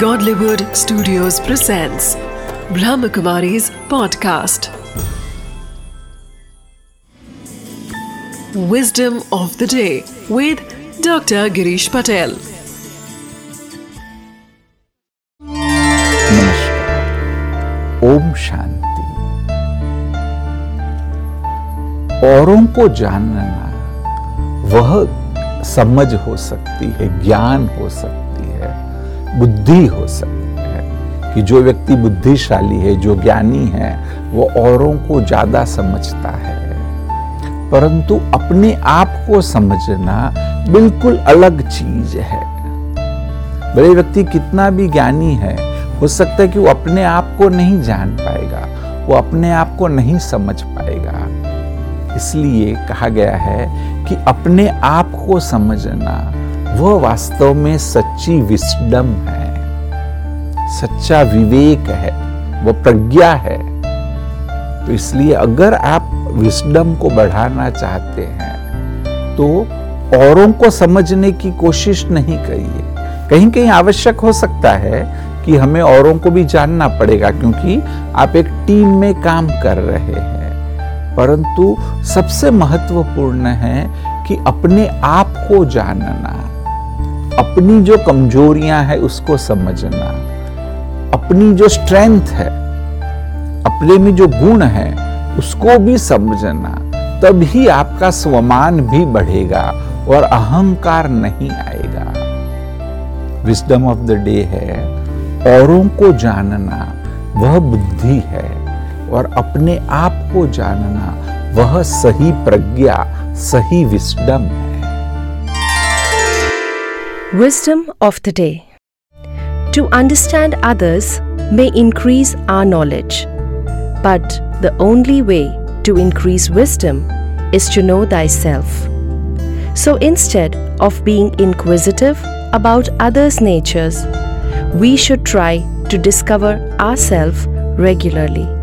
Godlywood Studios presents Brahmakumari's podcast. Wisdom of the day with Dr. Girish Patel. Om Shanti औरों को जानना वह समझ हो सकती है ज्ञान हो सकती है बुद्धि हो सकती है कि जो व्यक्ति बुद्धिशाली है, जो ज्ञानी है, वो औरों को ज़्यादा समझता है। परंतु अपने आप को समझना बिल्कुल अलग चीज़ है। बड़े व्यक्ति कितना भी ज्ञानी है, हो सकता है कि वो अपने आप को नहीं जान पाएगा, वो अपने आप को नहीं समझ पाएगा। इसलिए कहा गया है कि अपने आप को समझना वह वास्तव में सच्ची विस्डम है। सच्चा विवेक है। वह प्रज्ञा है। तो इसलिए अगर आप विस्डम को बढ़ाना चाहते हैं तो औरों को समझने की कोशिश नहीं करिए। कहीं कहीं आवश्यक हो सकता है कि हमें औरों को भी जानना पड़ेगा, क्योंकि आप एक टीम में काम कर रहे हैं। परंतु सबसे महत्वपूर्ण है कि अपने आप को जानना। अपनी जो कमजोरियाँ हैं उसको समझना, अपनी जो स्ट्रेंथ है, अपने में जो गुण है, उसको भी समझना, तभी आपका स्वमान भी बढ़ेगा और अहंकार नहीं आएगा। विस्डम ऑफ़ द डे है, औरों को जानना वह बुद्धि है और अपने आप को जानना वह सही प्रज्ञा, सही विस्डम है। Wisdom of the day To understand others may increase our knowledge, but the only way to increase wisdom is to know thyself. So instead of being inquisitive about others' natures, we should try to discover ourselves regularly.